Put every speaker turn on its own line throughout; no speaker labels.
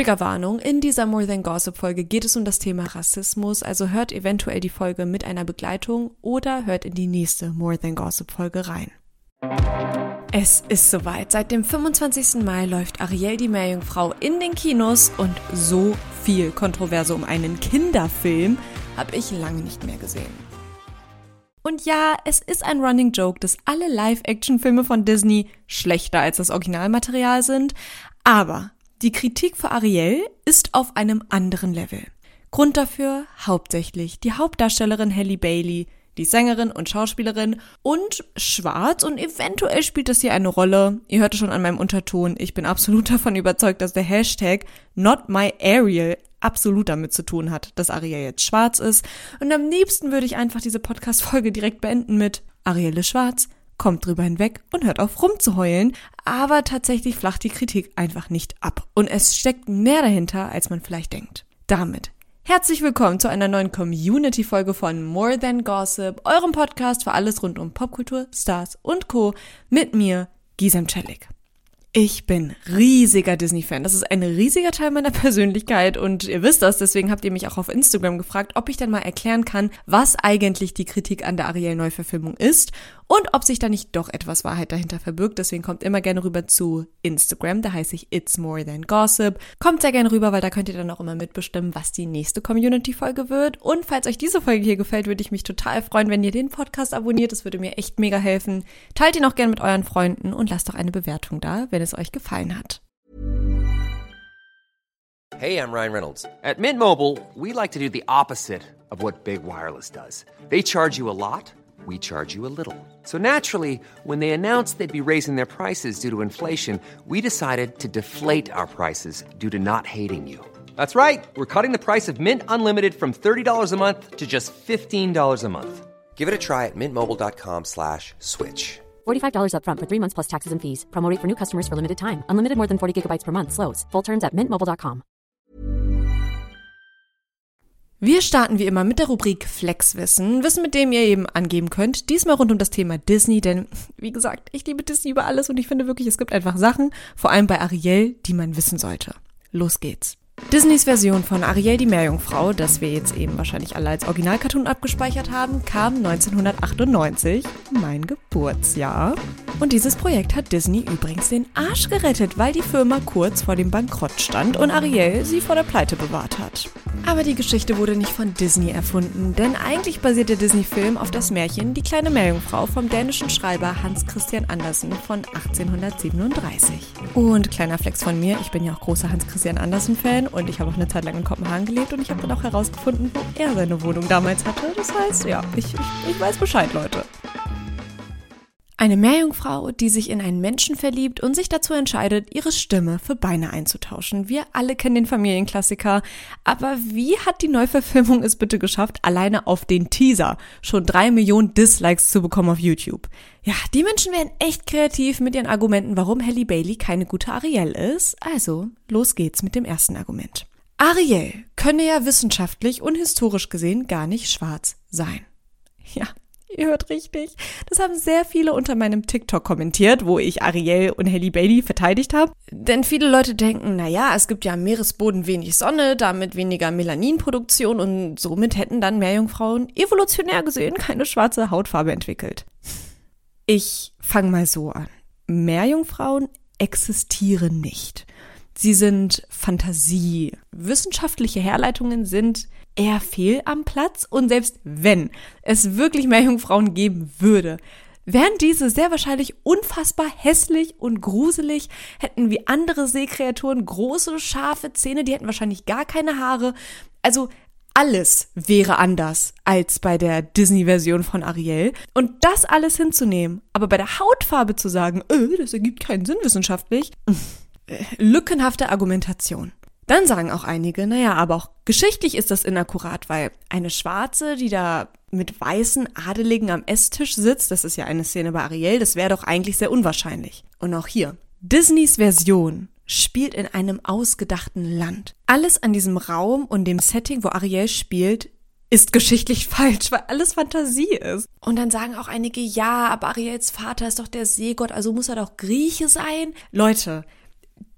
Triggerwarnung, in dieser More Than Gossip Folge geht es um das Thema Rassismus, also hört eventuell die Folge mit einer Begleitung oder hört in die nächste More Than Gossip Folge rein. Es ist soweit. Seit dem 25. Mai läuft Ariel die Meerjungfrau in den Kinos und so viel Kontroverse um einen Kinderfilm habe ich lange nicht mehr gesehen. Und ja, es ist ein Running Joke, dass alle Live-Action-Filme von Disney schlechter als das Originalmaterial sind, aber die Kritik für Ariel ist auf einem anderen Level. Grund dafür hauptsächlich die Hauptdarstellerin Halle Bailey, die Sängerin und Schauspielerin und schwarz und eventuell spielt das hier eine Rolle. Ihr hört es schon an meinem Unterton. Ich bin absolut davon überzeugt, dass der Hashtag Not My Ariel absolut damit zu tun hat, dass Ariel jetzt schwarz ist. Und am liebsten würde ich einfach diese Podcast-Folge direkt beenden mit Ariel ist schwarz, kommt drüber hinweg und hört auf rumzuheulen. Aber tatsächlich flacht die Kritik einfach nicht ab. Und es steckt mehr dahinter, als man vielleicht denkt. Damit Herzlich willkommen zu einer neuen Community-Folge von More Than Gossip, eurem Podcast für alles rund um Popkultur, Stars und Co. mit mir, Gisem Celik. Ich bin riesiger Disney-Fan. Das ist ein riesiger Teil meiner Persönlichkeit und ihr wisst das, deswegen habt ihr mich auch auf Instagram gefragt, ob ich denn mal erklären kann, was eigentlich die Kritik an der Ariel-Neuverfilmung ist und ob sich da nicht doch etwas Wahrheit dahinter verbirgt. Deswegen kommt immer gerne rüber zu Instagram, da heiße ich It's More Than Gossip. Kommt sehr gerne rüber, weil da könnt ihr dann auch immer mitbestimmen, was die nächste Community-Folge wird. Und falls euch diese Folge hier gefällt, würde ich mich total freuen, wenn ihr den Podcast abonniert. Das würde mir echt mega helfen. Teilt ihn auch gerne mit euren Freunden und lasst doch eine Bewertung da, wenn es euch gefallen hat.
Hey, I'm Ryan Reynolds. At Mint Mobile, we like to do the opposite of what Big Wireless does. They charge you a lot. we charge you a little. So naturally, when they announced they'd be raising their prices due to inflation, we decided to deflate our prices due to not hating you. That's right. We're cutting the price of Mint Unlimited from $30 a month to just $15 a month. Give it a try at mintmobile.com slash switch.
$45 upfront for three months plus taxes and fees. Promo for new customers for limited time. Unlimited more than 40 gigabytes per month. Slows. Full terms at mintmobile.com.
Wir starten wie immer mit der Rubrik Flexwissen, Wissen, mit dem ihr eben angeben könnt. Diesmal rund um das Thema Disney, denn wie gesagt, ich liebe Disney über alles und ich finde wirklich, es gibt einfach Sachen, vor allem bei Ariel, die man wissen sollte. Los geht's. Disneys Version von Ariel die Meerjungfrau, das wir jetzt eben wahrscheinlich alle als Originalcartoon abgespeichert haben, kam 1998, mein Geburtsjahr. Und dieses Projekt hat Disney übrigens den Arsch gerettet, weil die Firma kurz vor dem Bankrott stand und Ariel sie vor der Pleite bewahrt hat. Aber die Geschichte wurde nicht von Disney erfunden, denn eigentlich basiert der Disney-Film auf das Märchen Die kleine Meerjungfrau vom dänischen Schreiber Hans Christian Andersen von 1837. Und kleiner Flex von mir, ich bin ja auch großer Hans Christian Andersen-Fan und ich habe auch eine Zeit lang in Kopenhagen gelebt und ich habe dann auch herausgefunden, wo er seine Wohnung damals hatte. Das heißt, ja, ich, ich, ich weiß Bescheid, Leute. Eine Meerjungfrau, die sich in einen Menschen verliebt und sich dazu entscheidet, ihre Stimme für Beine einzutauschen. Wir alle kennen den Familienklassiker. Aber wie hat die Neuverfilmung es bitte geschafft, alleine auf den Teaser schon drei Millionen Dislikes zu bekommen auf YouTube? Ja, die Menschen werden echt kreativ mit ihren Argumenten, warum Halle Bailey keine gute Ariel ist. Also, los geht's mit dem ersten Argument. Ariel könne ja wissenschaftlich und historisch gesehen gar nicht schwarz sein. Ja, Ihr hört richtig. Das haben sehr viele unter meinem TikTok kommentiert, wo ich Ariel und Halle Bailey verteidigt habe. Denn viele Leute denken, na ja, es gibt ja am Meeresboden wenig Sonne, damit weniger Melaninproduktion und somit hätten dann Meerjungfrauen evolutionär gesehen keine schwarze Hautfarbe entwickelt. Ich fange mal so an. Meerjungfrauen existieren nicht. Sie sind Fantasie. Wissenschaftliche Herleitungen sind eher fehl am Platz und selbst wenn es wirklich mehr Jungfrauen geben würde, wären diese sehr wahrscheinlich unfassbar hässlich und gruselig, hätten wie andere Seekreaturen große, scharfe Zähne, die hätten wahrscheinlich gar keine Haare. Also alles wäre anders als bei der Disney-Version von Ariel. Und das alles hinzunehmen, aber bei der Hautfarbe zu sagen, äh, das ergibt keinen Sinn wissenschaftlich, lückenhafte Argumentation. Dann sagen auch einige, naja, aber auch geschichtlich ist das inakkurat, weil eine Schwarze, die da mit weißen Adeligen am Esstisch sitzt, das ist ja eine Szene bei Ariel, das wäre doch eigentlich sehr unwahrscheinlich. Und auch hier, Disneys Version spielt in einem ausgedachten Land. Alles an diesem Raum und dem Setting, wo Ariel spielt, ist geschichtlich falsch, weil alles Fantasie ist. Und dann sagen auch einige, ja, aber Ariels Vater ist doch der Seegott, also muss er doch Grieche sein. Leute,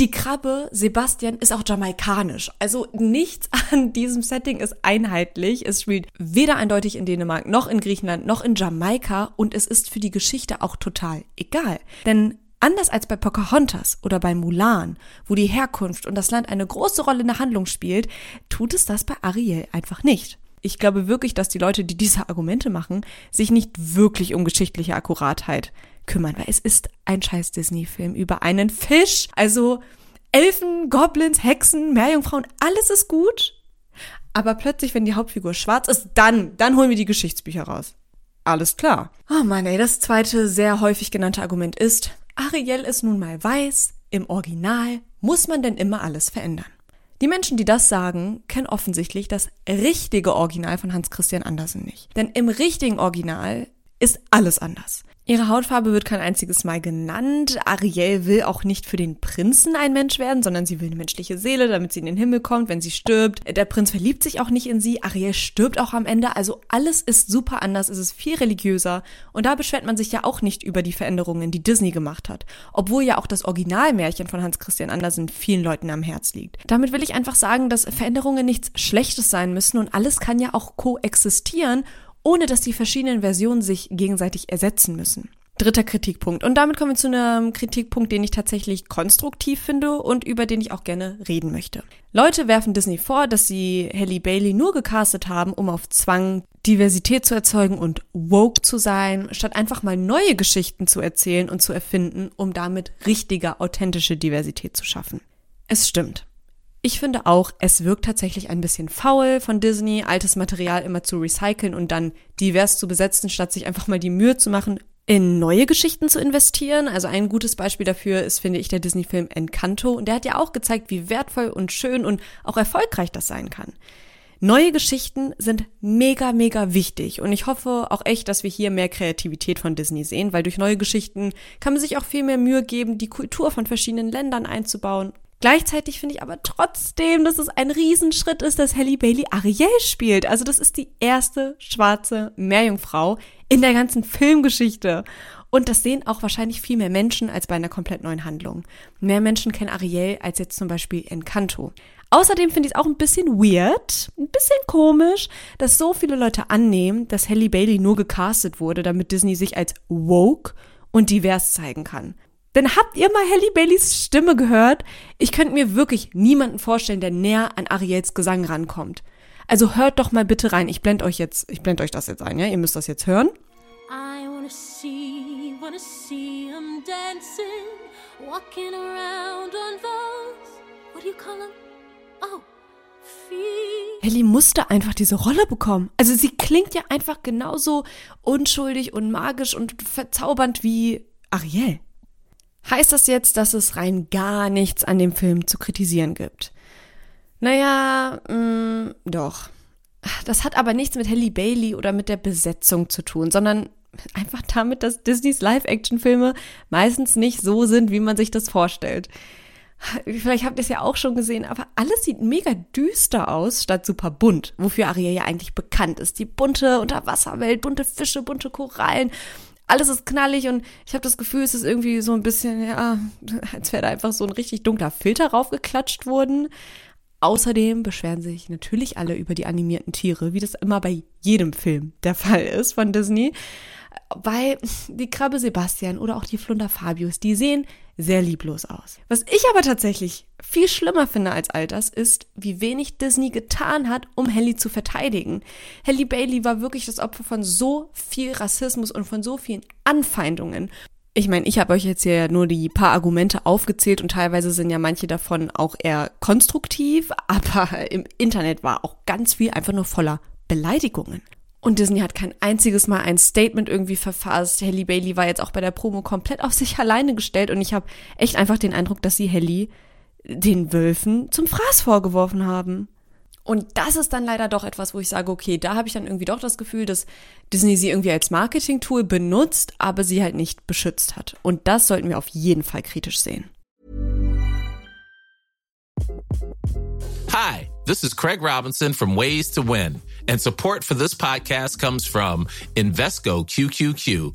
Die Krabbe Sebastian ist auch jamaikanisch. Also nichts an diesem Setting ist einheitlich. Es spielt weder eindeutig in Dänemark noch in Griechenland noch in Jamaika und es ist für die Geschichte auch total egal. Denn Anders als bei Pocahontas oder bei Mulan, wo die Herkunft und das Land eine große Rolle in der Handlung spielt, tut es das bei Ariel einfach nicht. Ich glaube wirklich, dass die Leute, die diese Argumente machen, sich nicht wirklich um geschichtliche Akkuratheit kümmern, weil es ist ein scheiß Disney-Film über einen Fisch. Also Elfen, Goblins, Hexen, Meerjungfrauen, alles ist gut. Aber plötzlich, wenn die Hauptfigur schwarz ist, dann, dann holen wir die Geschichtsbücher raus. Alles klar. Oh Mann, ey, das zweite sehr häufig genannte Argument ist, Ariel ist nun mal weiß, im Original muss man denn immer alles verändern. Die Menschen, die das sagen, kennen offensichtlich das richtige Original von Hans Christian Andersen nicht. Denn im richtigen Original ist alles anders. Ihre Hautfarbe wird kein einziges Mal genannt. Ariel will auch nicht für den Prinzen ein Mensch werden, sondern sie will eine menschliche Seele, damit sie in den Himmel kommt, wenn sie stirbt. Der Prinz verliebt sich auch nicht in sie. Ariel stirbt auch am Ende. Also alles ist super anders. Es ist viel religiöser. Und da beschwert man sich ja auch nicht über die Veränderungen, die Disney gemacht hat. Obwohl ja auch das Originalmärchen von Hans Christian Andersen vielen Leuten am Herz liegt. Damit will ich einfach sagen, dass Veränderungen nichts Schlechtes sein müssen und alles kann ja auch koexistieren ohne dass die verschiedenen Versionen sich gegenseitig ersetzen müssen. Dritter Kritikpunkt. Und damit kommen wir zu einem Kritikpunkt, den ich tatsächlich konstruktiv finde und über den ich auch gerne reden möchte. Leute werfen Disney vor, dass sie Halle Bailey nur gecastet haben, um auf Zwang Diversität zu erzeugen und woke zu sein, statt einfach mal neue Geschichten zu erzählen und zu erfinden, um damit richtige, authentische Diversität zu schaffen. Es stimmt. Ich finde auch, es wirkt tatsächlich ein bisschen faul von Disney, altes Material immer zu recyceln und dann divers zu besetzen, statt sich einfach mal die Mühe zu machen, in neue Geschichten zu investieren. Also ein gutes Beispiel dafür ist, finde ich, der Disney-Film Encanto. Und der hat ja auch gezeigt, wie wertvoll und schön und auch erfolgreich das sein kann. Neue Geschichten sind mega, mega wichtig und ich hoffe auch echt, dass wir hier mehr Kreativität von Disney sehen, weil durch neue Geschichten kann man sich auch viel mehr Mühe geben, die Kultur von verschiedenen Ländern einzubauen Gleichzeitig finde ich aber trotzdem, dass es ein Riesenschritt ist, dass Halle Bailey Ariel spielt. Also das ist die erste schwarze Meerjungfrau in der ganzen Filmgeschichte. Und das sehen auch wahrscheinlich viel mehr Menschen als bei einer komplett neuen Handlung. Mehr Menschen kennen Ariel als jetzt zum Beispiel Encanto. Außerdem finde ich es auch ein bisschen weird, ein bisschen komisch, dass so viele Leute annehmen, dass Halle Bailey nur gecastet wurde, damit Disney sich als woke und divers zeigen kann. Denn habt ihr mal Halle Baileys Stimme gehört? Ich könnte mir wirklich niemanden vorstellen, der näher an Ariels Gesang rankommt. Also hört doch mal bitte rein. Ich blende euch jetzt, ich blende euch das jetzt ein, ja? Ihr müsst das jetzt hören. I wanna see, wanna see him dancing, walking around on those, what do you call them? Oh, Ellie musste einfach diese Rolle bekommen. Also sie klingt ja einfach genauso unschuldig und magisch und verzaubernd wie Ariel. Heißt das jetzt, dass es rein gar nichts an dem Film zu kritisieren gibt? Naja, mh, mm, doch. Das hat aber nichts mit Halle Bailey oder mit der Besetzung zu tun, sondern einfach damit, dass Disneys Live-Action-Filme meistens nicht so sind, wie man sich das vorstellt. Vielleicht habt ihr es ja auch schon gesehen, aber alles sieht mega düster aus, statt super bunt, wofür Ariel ja eigentlich bekannt ist. Die bunte Unterwasserwelt, bunte Fische, bunte Korallen alles ist knallig und ich habe das Gefühl, es ist irgendwie so ein bisschen, ja, als wäre da einfach so ein richtig dunkler Filter raufgeklatscht worden. Außerdem beschweren sich natürlich alle über die animierten Tiere, wie das immer bei jedem Film der Fall ist von Disney weil die Krabbe Sebastian oder auch die Flunder Fabius, die sehen sehr lieblos aus. Was ich aber tatsächlich viel schlimmer finde als all das, ist, wie wenig Disney getan hat, um Halle zu verteidigen. Halle Bailey war wirklich das Opfer von so viel Rassismus und von so vielen Anfeindungen. Ich meine, ich habe euch jetzt hier nur die paar Argumente aufgezählt und teilweise sind ja manche davon auch eher konstruktiv, aber im Internet war auch ganz viel einfach nur voller Beleidigungen. Und Disney hat kein einziges Mal ein Statement irgendwie verfasst. Halle Bailey war jetzt auch bei der Promo komplett auf sich alleine gestellt und ich habe echt einfach den Eindruck, dass sie Halle den Wölfen zum Fraß vorgeworfen haben. Und das ist dann leider doch etwas, wo ich sage, okay, da habe ich dann irgendwie doch das Gefühl, dass Disney sie irgendwie als Marketing-Tool benutzt, aber sie halt nicht beschützt hat. Und das sollten wir auf jeden Fall kritisch sehen.
Hi, this is Craig Robinson from Ways to Win. And support for this podcast comes from Invesco QQQ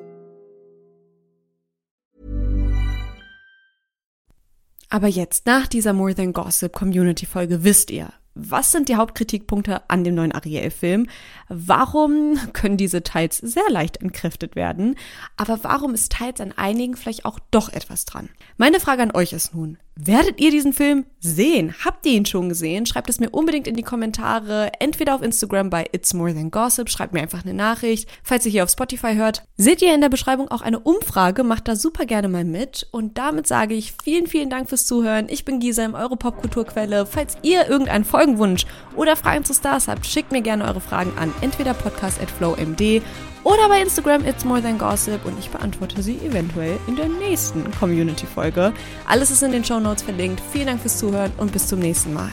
Aber jetzt, nach dieser More Than Gossip Community Folge, wisst ihr, was sind die Hauptkritikpunkte an dem neuen Ariel-Film? Warum können diese teils sehr leicht entkräftet werden? Aber warum ist teils an einigen vielleicht auch doch etwas dran? Meine Frage an euch ist nun, werdet ihr diesen Film sehen? Habt ihr ihn schon gesehen? Schreibt es mir unbedingt in die Kommentare, entweder auf Instagram bei It's More Than Gossip, schreibt mir einfach eine Nachricht. Falls ihr hier auf Spotify hört, seht ihr in der Beschreibung auch eine Umfrage, macht da super gerne mal mit. Und damit sage ich vielen, vielen Dank fürs Zuhören. Ich bin Gisem, eure Popkulturquelle. Falls ihr irgendeinen Folgenwunsch oder Fragen zu Stars habt, schickt mir gerne eure Fragen an entweder podcast.flowmd oder bei Instagram It's More Than Gossip und ich beantworte sie eventuell in der nächsten Community-Folge. Alles ist in den Show Notes verlinkt. Vielen Dank fürs Zuhören und bis zum nächsten Mal.